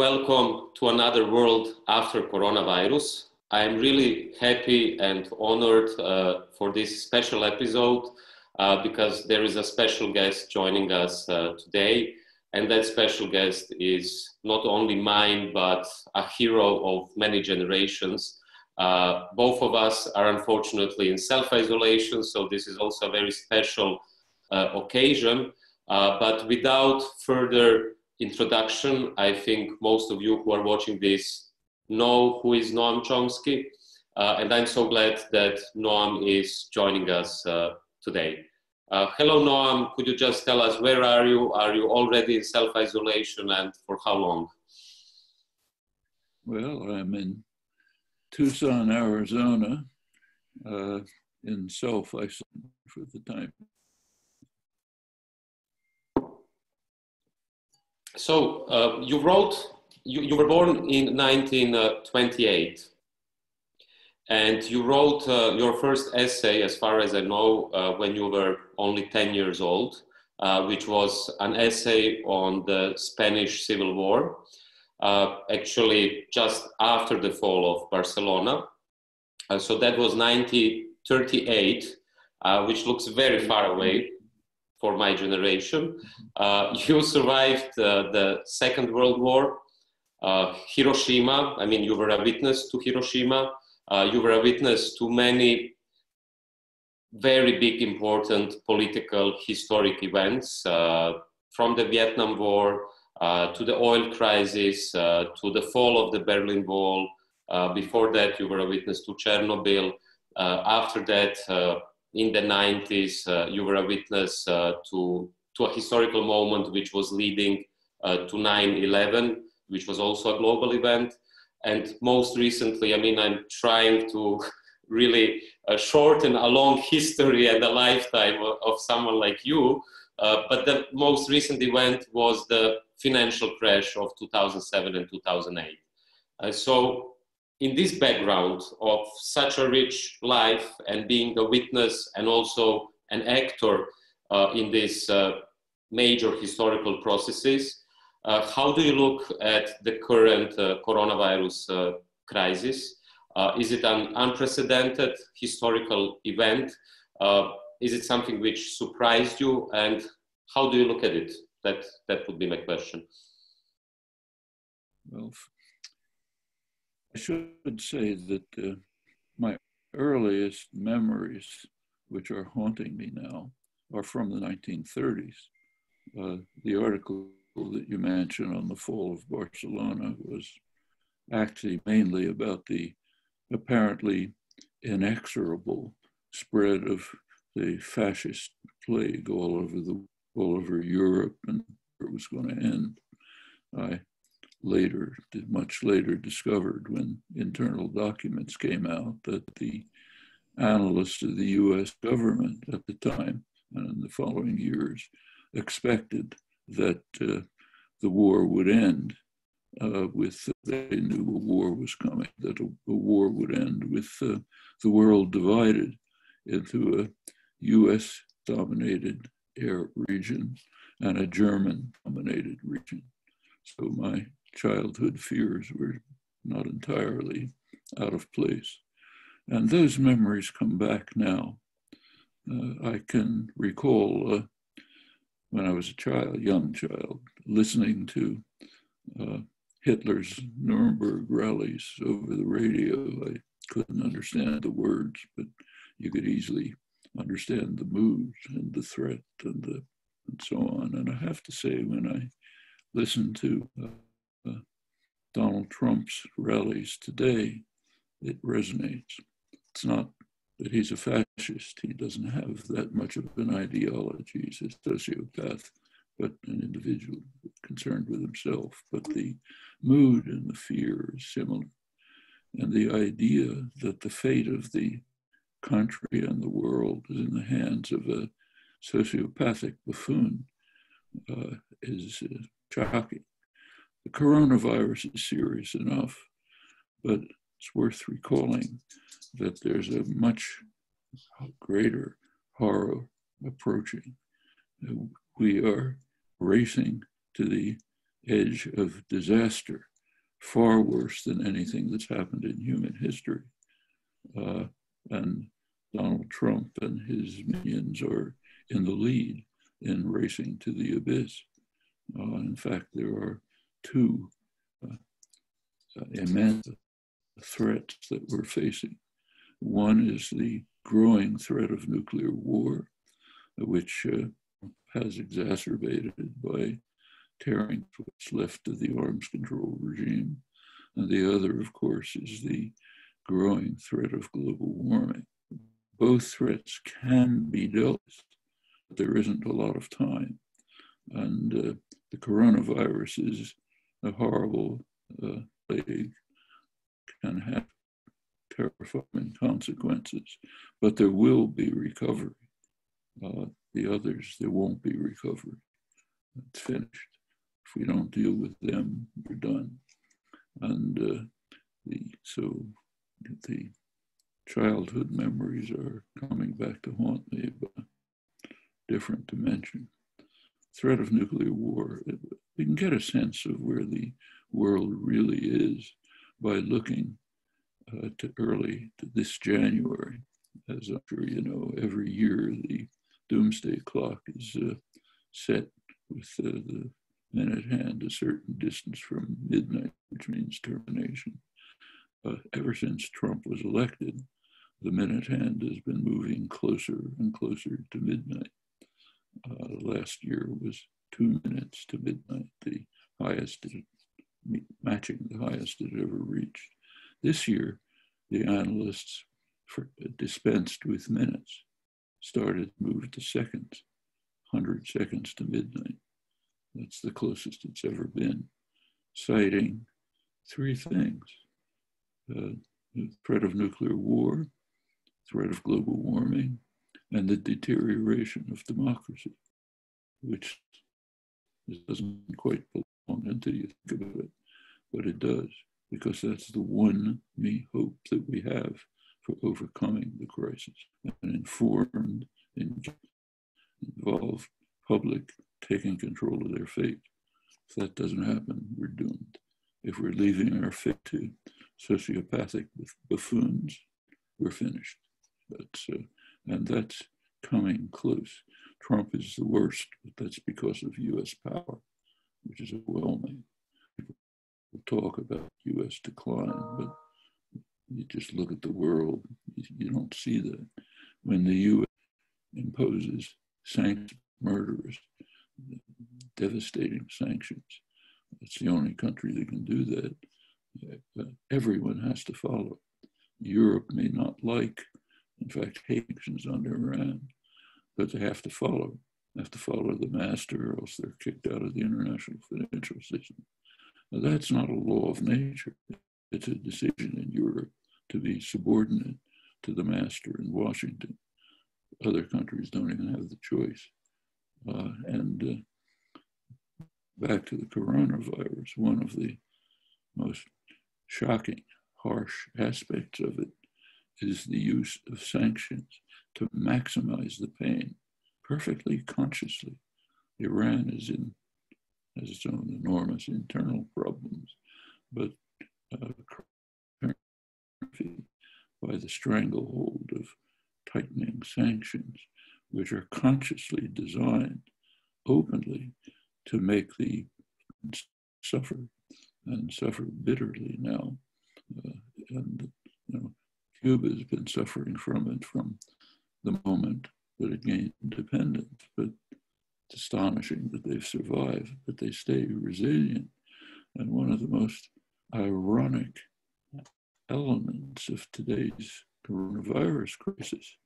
welcome to another world after coronavirus. I am really happy and honored uh, for this special episode uh, because there is a special guest joining us uh, today. And that special guest is not only mine, but a hero of many generations. Uh, both of us are unfortunately in self isolation, so this is also a very special uh, occasion. Uh, but without further introduction, I think most of you who are watching this know who is Noam Chomsky. Uh, and I'm so glad that Noam is joining us uh, today. Uh, hello, Noam. Could you just tell us where are you? Are you already in self isolation and for how long? Well, I'm in Tucson, Arizona, uh, in self isolation for the time So uh, you wrote, you, you were born in 1928, and you wrote uh, your first essay, as far as I know, uh, when you were only 10 years old, uh, which was an essay on the Spanish Civil War, uh, actually just after the fall of Barcelona. Uh, so that was 1938, which looks very far away for my generation. Uh, you survived uh, the Second World War, uh, Hiroshima. I mean, you were a witness to Hiroshima. Uh, you were a witness to many very big, important political, historic events uh, from the Vietnam War uh, to the oil crisis to the fall of the Berlin Wall. before that, you were a witness to Chernobyl. after that, in the 90s, uh, you were a witness uh, to, to a historical moment which was leading uh, to 9 11, which was also a global event. And most recently, I mean, I'm trying to really uh, shorten a long history and a lifetime of, of someone like you. Uh, but the most recent event was the financial crash of 2007 and 2008. Uh, so in this background of such a rich life and being a witness and also an actor uh, in these uh, major historical processes, uh, how do you look at the current uh, coronavirus uh, crisis? Uh, is it an unprecedented historical event? is it something which surprised you? And how do you look at it? That, that would be my question. Well, I should say that uh, my earliest memories, which are haunting me now, are from the 1930s. Uh, the article that you mentioned on the fall of Barcelona was actually mainly about the apparently inexorable spread of the fascist plague all over the all over Europe and where it was going to end. I later, much later discovered when internal documents came out that the analysts of the US government at the time and in the following years expected that uh, the war would end uh, with, they knew a war was coming, that a, a war would end with uh, the world divided into a US dominated air region and a German dominated region. So my childhood fears were not entirely out of place. And those memories come back now. Uh, I can recall uh, when I was a child, young child, listening to uh, Hitler's Nuremberg rallies over the radio. I couldn't understand the words, but you could easily understand the moods and the threat and the and so on. And I have to say, when I listened to uh, Donald Trump's rallies today, it resonates. It's not that he's a fascist, he doesn't have that much of an ideology. He's a sociopath, but an individual concerned with himself. But the mood and the fear is similar. And the idea that the fate of the country and the world is in the hands of a sociopathic buffoon uh, is uh, shocking. The coronavirus is serious enough, but it's worth recalling that there's a much greater horror approaching. We are racing to the edge of disaster far worse than anything that's happened in human history. Uh, and Donald Trump and his minions are in the lead in racing to the abyss. Uh, in fact, there are two uh, immense threats that we're facing. One is the growing threat of nuclear war, which uh, has exacerbated by tearing what's left of the arms control regime. And the other, of course, is the growing threat of global warming. Both threats can be dealt with, but there isn't a lot of time. And uh, the coronavirus is a horrible uh, plague, can have terrifying consequences, but there will be recovery. Uh, the others, there won't be recovery. It's finished. If we don't deal with them, we're done. And uh, the, so the childhood memories are coming back to haunt me, but different dimension. Threat of nuclear war. We can get a sense of where the world really is by looking uh, to early to this January. As I'm sure you know, every year the doomsday clock is uh, set with uh, the minute hand a certain distance from midnight, which means termination. Uh, ever since Trump was elected, the minute hand has been moving closer and closer to midnight. Uh, last year was two minutes to midnight, the highest, matching the highest it ever reached. This year, the analysts for, dispensed with minutes, started moved to seconds, 100 seconds to midnight. That's the closest it's ever been, citing three things. Uh, the threat of nuclear war, threat of global warming, and the deterioration of democracy, which doesn't quite belong until you think about it, but it does, because that's the one me hope that we have for overcoming the crisis. An informed, involved public taking control of their fate. If that doesn't happen, we're doomed. If we're leaving our fate to sociopathic buffoons, we're finished. Uh, and that's coming close. Trump is the worst, but that's because of US power, which is overwhelming. People talk about US decline, but you just look at the world, you don't see that. When the US imposes sanctions, murderers, devastating sanctions. It's the only country that can do that. Uh, everyone has to follow. Europe may not like, in fact, sanctions on Iran, but they have to follow. They have to follow the master, or else they're kicked out of the international financial system. Now, that's not a law of nature. It's a decision in Europe to be subordinate to the master in Washington. Other countries don't even have the choice. Uh, and uh, back to the coronavirus, one of the most shocking, harsh aspects of it is the use of sanctions to maximize the pain perfectly consciously. Iran is in has its own enormous internal problems, but uh, by the stranglehold of tightening sanctions which are consciously designed openly to make the suffer and suffer bitterly now. Uh, and you know, Cuba has been suffering from it from the moment that it gained independence. But it's astonishing that they've survived, but they stay resilient. And one of the most ironic elements of today's coronavirus crisis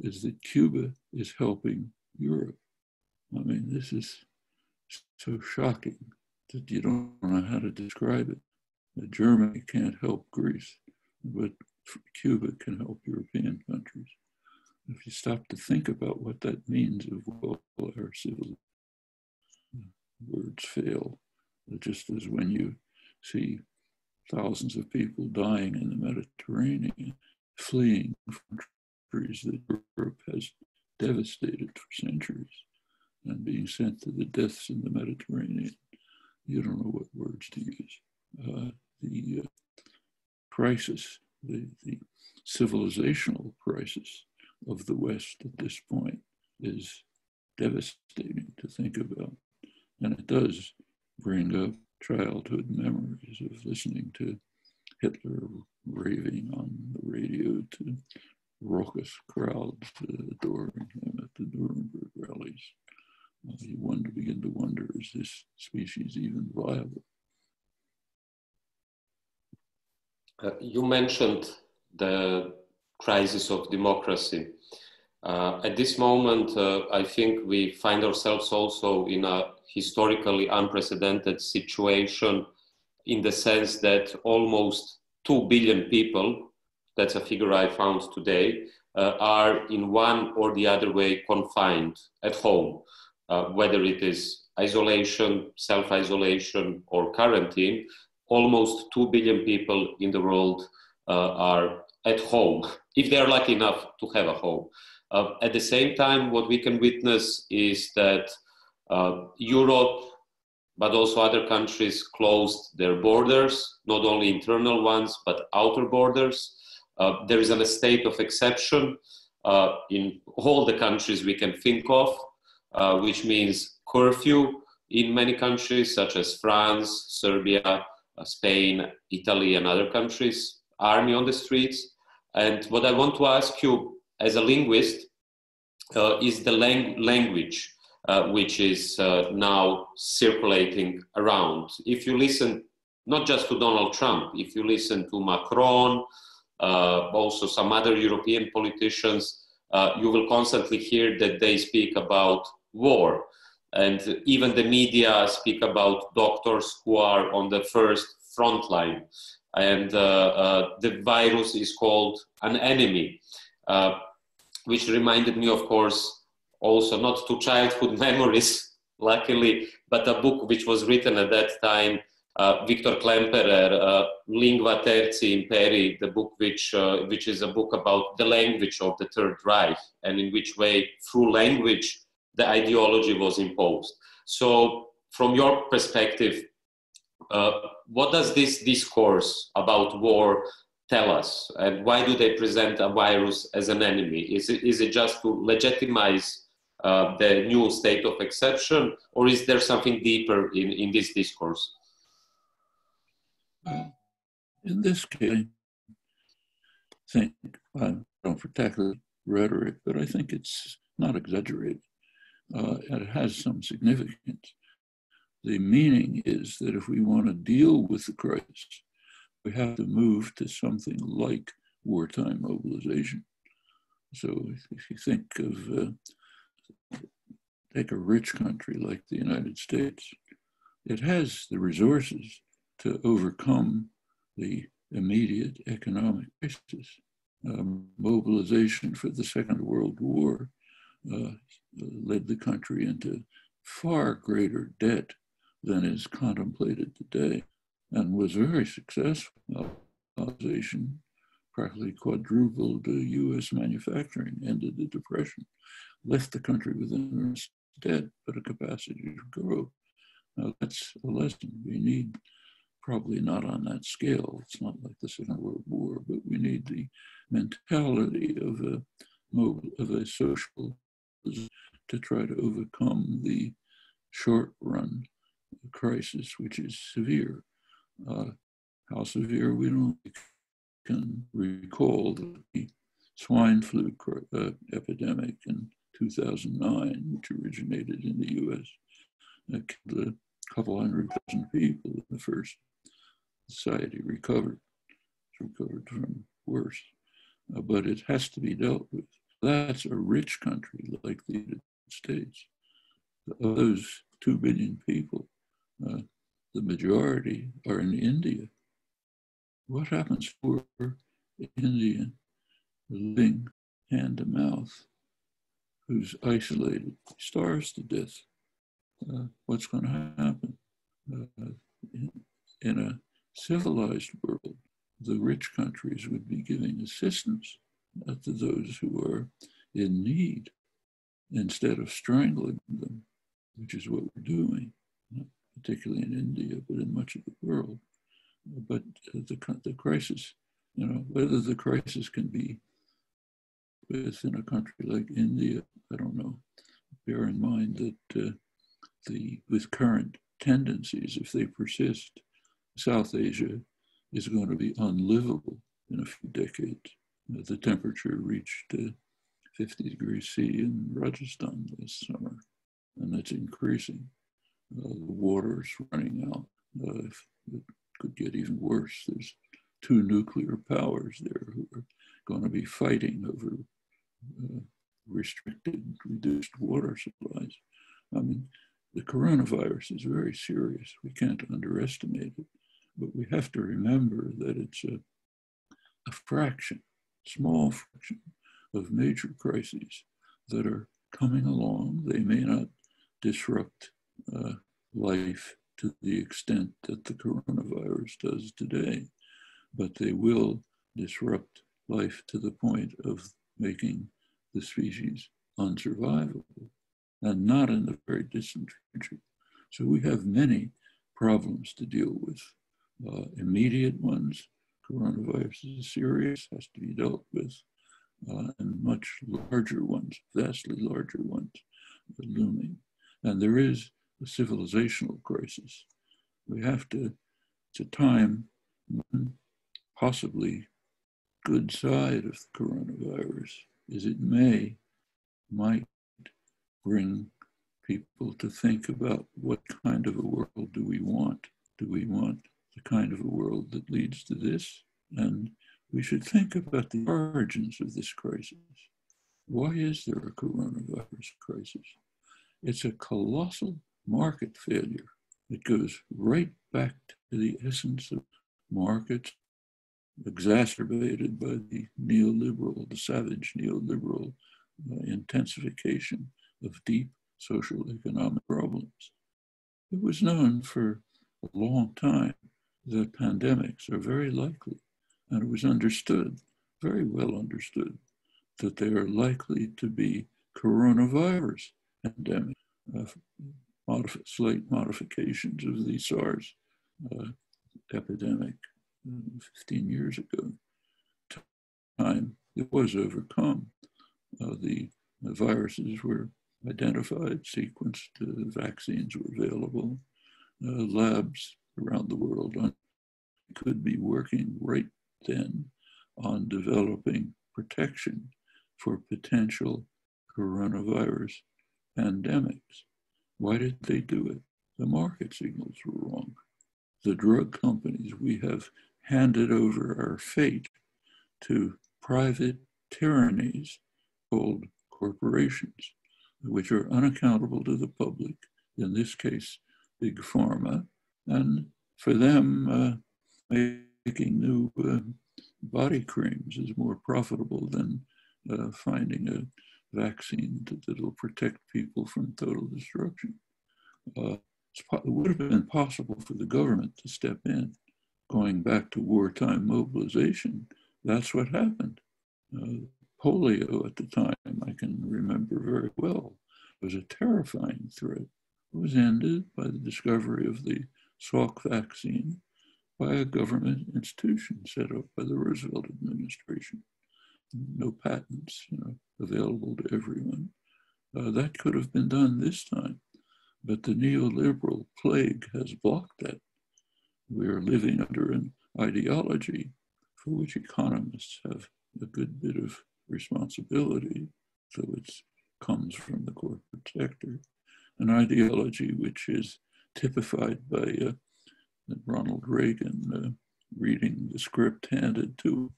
is that Cuba is helping Europe. I mean, this is so shocking that you don't know how to describe it. Germany can't help Greece, but Cuba can help European countries. If you stop to think about what that means of all our civil words fail, just as when you see thousands of people dying in the Mediterranean, fleeing from countries that Europe has devastated for centuries and being sent to the deaths in the Mediterranean. You don't know what words to use. Uh, crisis, the, the civilizational crisis of the West at this point is devastating to think about. And it does bring up childhood memories of listening to Hitler raving on the radio to raucous crowds adoring him at the Nuremberg rallies. Uh, you wonder, begin to wonder, is this species even viable? Uh, you mentioned the crisis of democracy. Uh, at this moment, uh, I think we find ourselves also in a historically unprecedented situation in the sense that almost 2 billion people, that's a figure I found today, uh, are in one or the other way confined at home, uh, whether it is isolation, self isolation, or quarantine. Almost 2 billion people in the world uh, are at home, if they're lucky enough to have a home. Uh, at the same time, what we can witness is that uh, Europe, but also other countries closed their borders, not only internal ones, but outer borders. Uh, there is a state of exception uh, in all the countries we can think of, uh, which means curfew in many countries, such as France, Serbia, uh, Spain, Italy, and other countries, army on the streets. And what I want to ask you as a linguist uh, is the lang- language uh, which is uh, now circulating around. If you listen not just to Donald Trump, if you listen to Macron, uh, also some other European politicians, uh, you will constantly hear that they speak about war. And even the media speak about doctors who are on the first front line and uh, uh, the virus is called an enemy, uh, which reminded me, of course, also not to childhood memories, luckily, but a book which was written at that time. Uh, Victor Klemperer, uh, Lingua Tertii Imperii, the book which, uh, which is a book about the language of the Third Reich and in which way, through language, the ideology was imposed. So, from your perspective, uh, what does this discourse about war tell us? And why do they present a virus as an enemy? Is it, is it just to legitimize uh, the new state of exception, or is there something deeper in, in this discourse? In this case, I think, I don't protect the rhetoric, but I think it's not exaggerated. Uh, it has some significance. The meaning is that if we want to deal with the crisis, we have to move to something like wartime mobilization. So if you think of, uh, take a rich country like the United States, it has the resources to overcome the immediate economic crisis. Um, mobilization for the Second World War uh, led the country into far greater debt than is contemplated today and was very successful. Organization practically quadrupled US manufacturing, ended the Depression, left the country with enormous debt, but a capacity to grow. Now that's a lesson we need, probably not on that scale. It's not like the Second World War, but we need the mentality of a mobile, of a social to try to overcome the short run crisis, which is severe. Uh, how severe we don't can recall the swine flu uh, epidemic in 2009, which originated in the US, uh, killed a couple hundred thousand people in the first society recovered, recovered from worse. Uh, but it has to be dealt with. That's a rich country like the United States. Those two billion people uh, the majority are in India. What happens for Indian living hand to mouth who's isolated, starves to death? Uh, what's going to happen? Uh, in, in a civilized world, the rich countries would be giving assistance to those who are in need instead of strangling them, which is what we're doing particularly in India, but in much of the world. But the, the crisis You know, whether the crisis can be within a country like India, I don't know. Bear in mind that uh, the with current tendencies, if they persist, South Asia is going to be unlivable in a few decades. The temperature reached uh, 50 degrees C in Rajasthan this summer, and it's increasing. Uh, the water's running out. Uh, it could get even worse. There's two nuclear powers there who are going to be fighting over uh, restricted, reduced water supplies. I mean, the coronavirus is very serious. We can't underestimate it, but we have to remember that it's a, a fraction, small fraction of major crises that are coming along. They may not disrupt uh, life to the extent that the coronavirus does today, but they will disrupt life to the point of making the species unsurvivable and not in the very distant future. So we have many problems to deal with. Uh, immediate ones, coronavirus is serious, has to be dealt with, uh, and much larger ones, vastly larger ones, looming. And there is civilizational crisis. We have to, it's a time possibly good side of the coronavirus is it may, might bring people to think about what kind of a world do we want? Do we want the kind of a world that leads to this? And we should think about the origins of this crisis. Why is there a coronavirus crisis? It's a colossal market failure. It goes right back to the essence of markets exacerbated by the neoliberal, the savage neoliberal uh, intensification of deep social economic problems. It was known for a long time that pandemics are very likely, and it was understood, very well understood, that they are likely to be coronavirus pandemics, uh, modif- slight modifications of the SARS uh, epidemic 15 years ago, time it was overcome. Uh, the, the, viruses were identified, sequenced, uh, vaccines were available, uh, labs around the world on, could be working right then on developing protection for potential coronavirus pandemics. Why did they do it? The market signals were wrong. The drug companies, we have handed over our fate to private tyrannies called corporations, which are unaccountable to the public, in this case, big pharma, and for them, uh, making new uh, body creams is more profitable than uh, finding a vaccine that, will protect people from total destruction. Uh, it would have been possible for the government to step in going back to wartime mobilization, that's what happened. Uh, polio at the time, I can remember very well, was a terrifying threat. It was ended by the discovery of the Salk vaccine by a government institution set up by the Roosevelt administration. No patents, you know, available to everyone. Uh, that could have been done this time, but the neoliberal plague has blocked that we are living under an ideology for which economists have a good bit of responsibility, though it comes from the corporate sector, an ideology which is typified by uh, Ronald Reagan uh, reading the script handed to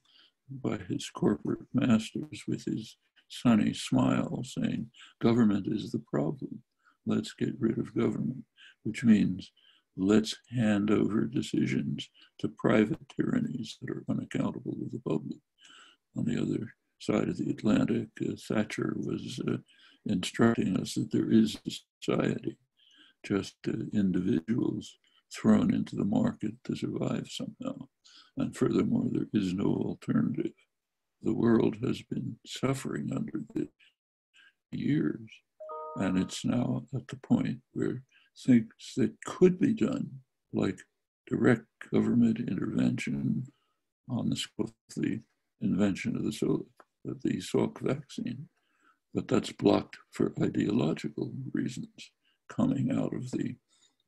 by his corporate masters with his sunny smile saying, government is the problem. Let's get rid of government, which means let's hand over decisions to private tyrannies that are unaccountable to the public. On the other side of the Atlantic, uh, Thatcher was uh, instructing us that there is society, just uh, individuals thrown into the market to survive somehow. And furthermore, there is no alternative. The world has been suffering under this years, and it's now at the point where things that could be done, like direct government intervention, on the the invention of the, of the Salk vaccine, but that's blocked for ideological reasons coming out of the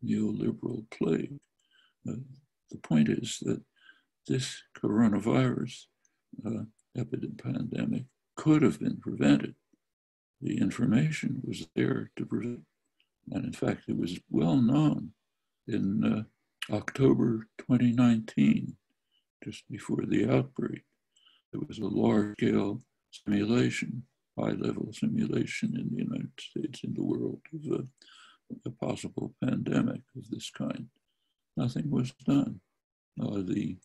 neoliberal plague. Uh, the point is that this coronavirus uh, epidemic pandemic could have been prevented. The information was there to prevent, and in fact, it was well known in uh, October 2019, just before the outbreak. There was a large scale simulation, high level simulation in the United States, in the world, of a, possible pandemic of this kind. Nothing was done. Uh, the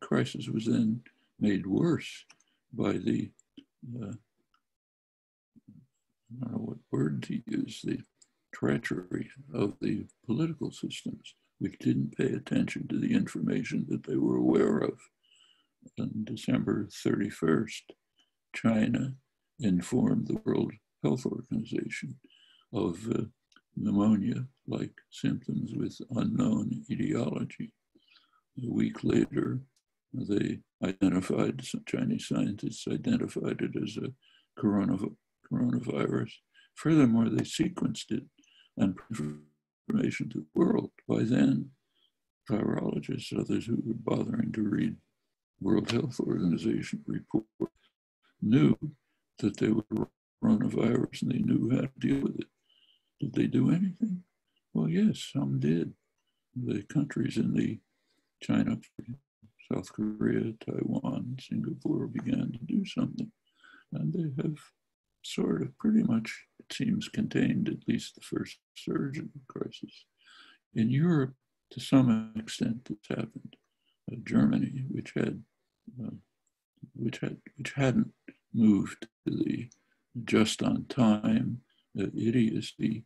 crisis was then made worse by the, uh, I don't know what word to use, the treachery of the political systems, which didn't pay attention to the information that they were aware of. On December 31st, China informed the World Health Organization of uh, pneumonia like symptoms with unknown etiology. A week later, they identified, some Chinese scientists identified it as a coronavirus. Furthermore, they sequenced it and information to the world. By then, virologists, others who were bothering to read World Health Organization report, knew that they were coronavirus and they knew how to deal with it. Did they do anything? Well, yes, some did. The countries in the China, South Korea, Taiwan, Singapore began to do something. And they have sort of pretty much, it seems, contained at least the first surge of the crisis. In Europe, to some extent, this happened. Uh, Germany, which had, uh, which had, which hadn't moved to the just on time idiocy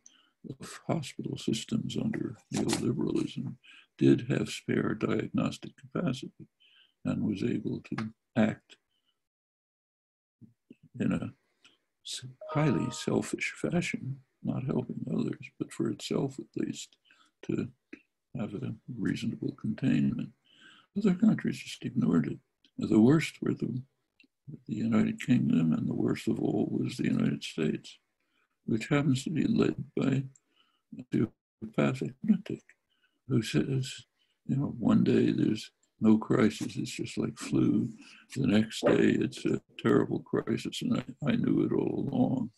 of hospital systems under neoliberalism, did have spare diagnostic capacity and was able to act in a highly selfish fashion, not helping others, but for itself at least, to have a reasonable containment. Other countries just ignored it. The worst were the, the United Kingdom, and the worst of all was the United States, which happens to be led by a psychopathic lunatic who says, you know, one day there's no crisis. It's just like flu. The next day, it's a terrible crisis, and I, I knew it all along.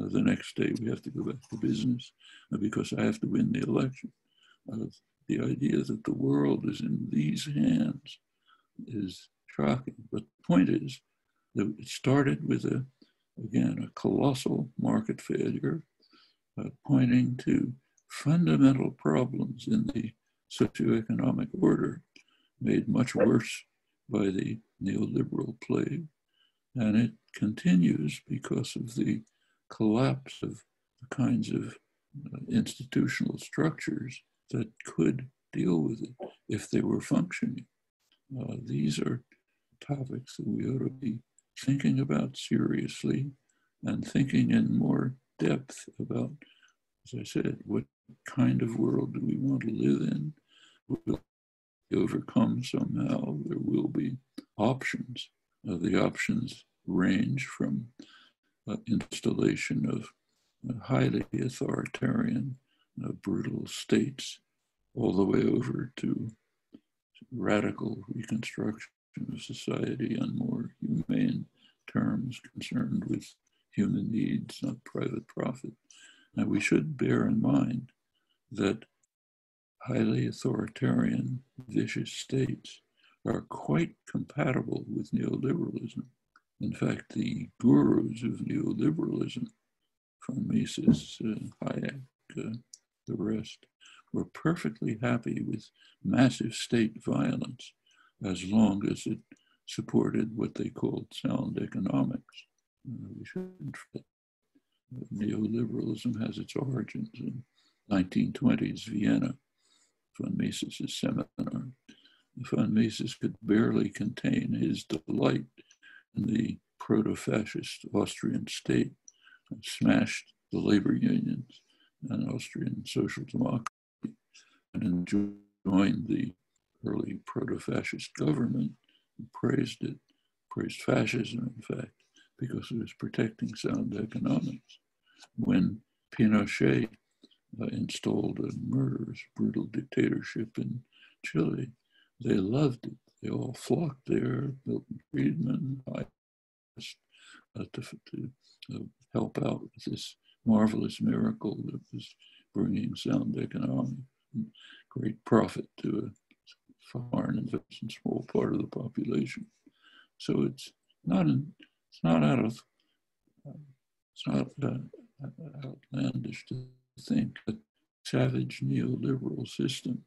Uh, the next day, we have to go back to business uh, because I have to win the election. Uh, the idea that the world is in these hands is shocking. But the point is that it started with a, again, a colossal market failure, uh, pointing to fundamental problems in the socioeconomic order made much worse by the neoliberal plague. And it continues because of the collapse of the kinds of uh, institutional structures that could deal with it if they were functioning. Uh, these are topics that we ought to be thinking about seriously and thinking in more depth about, as I said, what kind of world do we want to live in? Will overcome somehow, there will be options. Uh, the options range from uh, installation of uh, highly authoritarian, uh, brutal states, all the way over to radical reconstruction of society on more humane terms concerned with human needs, not private profit. And we should bear in mind that highly authoritarian, vicious states are quite compatible with neoliberalism. In fact, the gurus of neoliberalism, von Mises, uh, Hayek, uh, the rest, were perfectly happy with massive state violence as long as it supported what they called sound economics. Uh, we shouldn't forget neoliberalism has its origins in 1920s Vienna von Mises' seminar. Von Mises could barely contain his delight in the proto-fascist Austrian state smashed the labor unions and Austrian social democracy and joined the early proto-fascist government praised it, praised fascism, in fact, because it was protecting sound economics. When Pinochet uh, installed a murderous, brutal dictatorship in Chile, they loved it. They all flocked there. Milton Friedman, I, uh, to, to uh, help out with this marvelous miracle that was bringing sound economic great profit to foreign investment, small part of the population. So it's not it's not out of it's not uh, outlandish to think that savage neoliberal system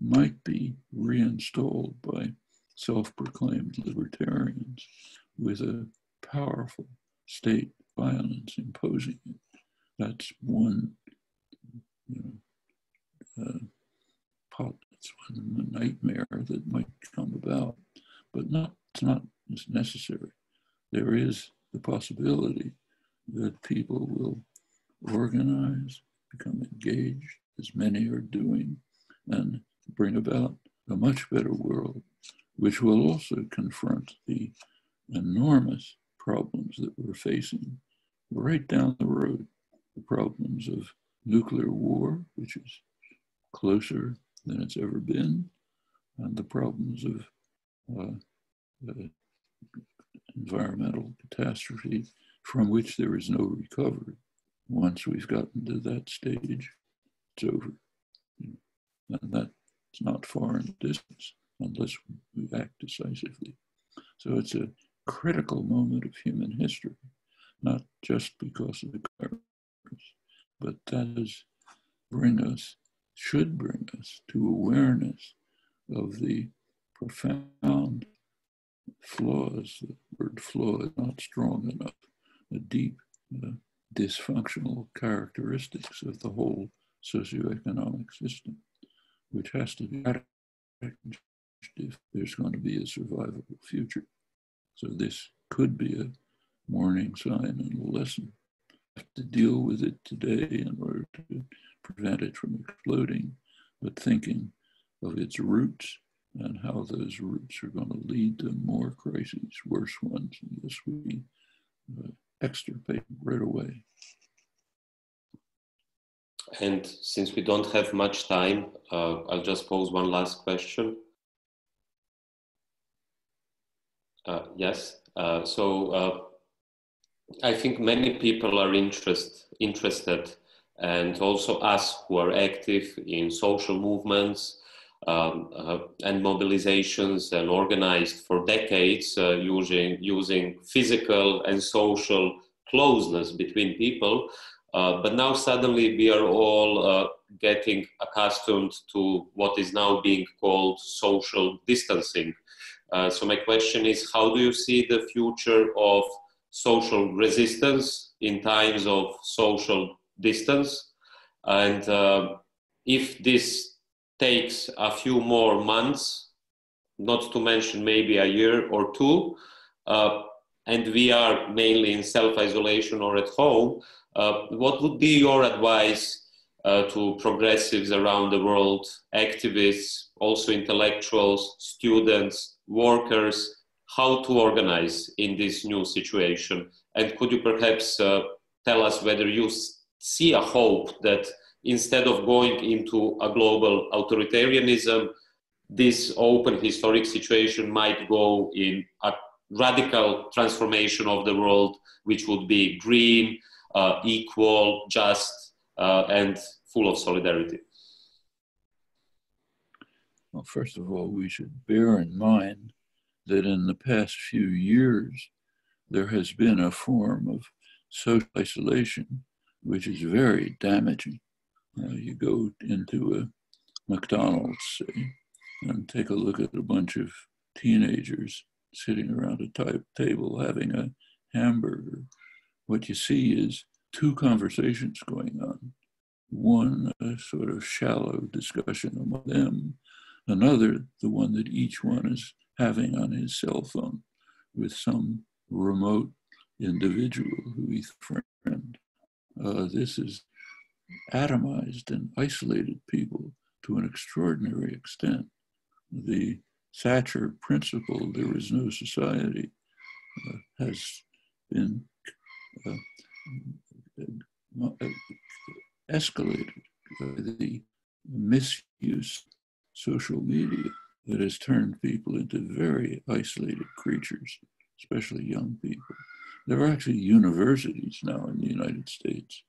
might be reinstalled by self-proclaimed libertarians with a powerful state violence imposing it. That's one you know, uh, pot, it's one nightmare that might come about, but not, it's not necessary. There is the possibility that people will organize, become engaged, as many are doing, and bring about a much better world, which will also confront the enormous problems that we're facing right down the road the problems of nuclear war, which is closer than it's ever been, and the problems of uh, environmental catastrophe from which there is no recovery. Once we've gotten to that stage, it's over. And that's not far in distance unless we act decisively. So it's a critical moment of human history, not just because of the virus, but that is bring us, should bring us to awareness of the profound flaws, the word flaw is not strong enough, the deep uh, dysfunctional characteristics of the whole socioeconomic system, which has to be changed if there's going to be a survivable future. So this could be a warning sign and a lesson. Have to deal with it today in order to prevent it from exploding, but thinking of its roots and how those roots are going to lead to more crises, worse ones, unless we uh, extirpate right away. And since we don't have much time, uh, I'll just pose one last question. Uh, yes. Uh, so uh, I think many people are interest, interested, and also us who are active in social movements um, uh, and mobilizations and organized for decades uh, using, using physical and social closeness between people. Uh, but now suddenly we are all uh, getting accustomed to what is now being called social distancing. Uh, so my question is, how do you see the future of social resistance in times of social distance? And uh, if this takes a few more months, not to mention maybe a year or two, uh, and we are mainly in self-isolation or at home, uh, what would be your advice uh, to progressives around the world, activists, also intellectuals, students, workers, how to organize in this new situation? And could you perhaps uh, tell us whether you see a hope that instead of going into a global authoritarianism, this open historic situation might go in a radical transformation of the world, which would be green, uh, equal, just, uh, and full of solidarity? Well, first of all, we should bear in mind that in the past few years, there has been a form of social isolation which is very damaging. Uh, you go into a McDonald's, say, and take a look at a bunch of teenagers sitting around a type table having a hamburger. What you see is two conversations going on. One, a sort of shallow discussion among them, another, the one that each one is having on his cell phone with some remote individual who he's friend. Uh, this is atomized and isolated people to an extraordinary extent. The Thatcher principle, there is no society, uh, has been uh, uh escalated by the misuse social media that has turned people into very isolated creatures, especially young people. There are actually universities now in the United States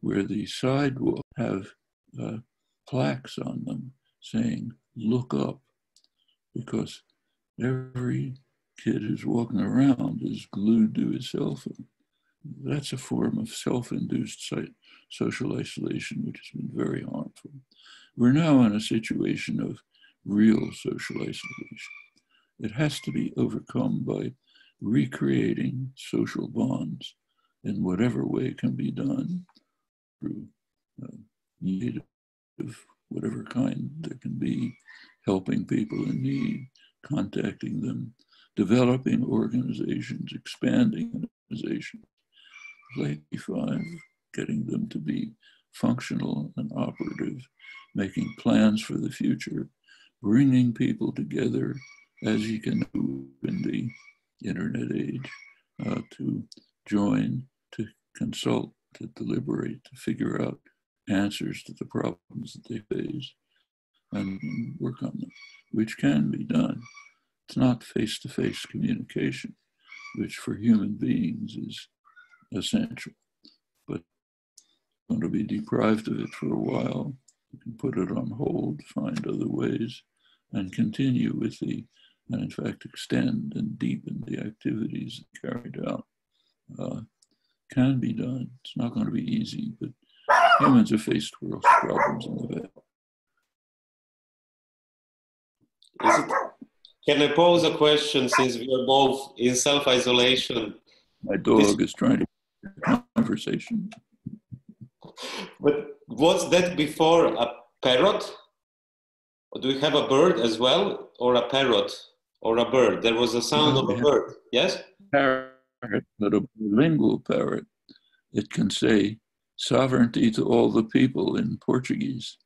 where the sidewalk have uh, plaques on them saying, look up, because every kid who's walking around is glued to his cell phone. That's a form of self-induced social isolation, which has been very harmful. We're now in a situation of real social isolation. It has to be overcome by recreating social bonds in whatever way can be done through uh, need of whatever kind there can be, helping people in need, contacting them, developing organizations, expanding organizations, like 5, getting them to be functional and operative, making plans for the future, bringing people together as you can do in the internet age uh, to join, to consult, to deliberate, to figure out answers to the problems that they face and work on them, which can be done. It's not face to face communication, which for human beings is essential, but going to be deprived of it for a while. You can put it on hold, find other ways, and continue with the and in fact extend and deepen the activities carried out uh, can be done. It's not going to be easy, but humans are faced with problems in the way. Can I pose a question since we are both in self isolation? My dog this, is trying to conversation. But was that before a parrot? Or do we have a bird as well, or a parrot? Or a bird. There was a sound of a bird. Yes? Parrot, but a bilingual parrot. It can say sovereignty to all the people in Portuguese.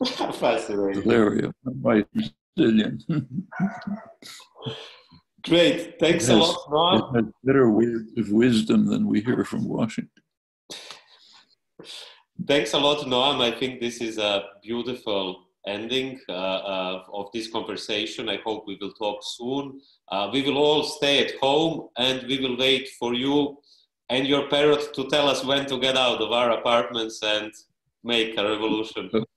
Fascinating. Valeria, my Brazilian. Great. Thanks has, a lot, Ron. It has better words of wisdom than we hear from Washington. Thanks a lot, Noam. I think this is a beautiful ending uh, uh, of this conversation. I hope we will talk soon. Uh, we will all stay at home and we will wait for you and your parrot to tell us when to get out of our apartments and make a revolution.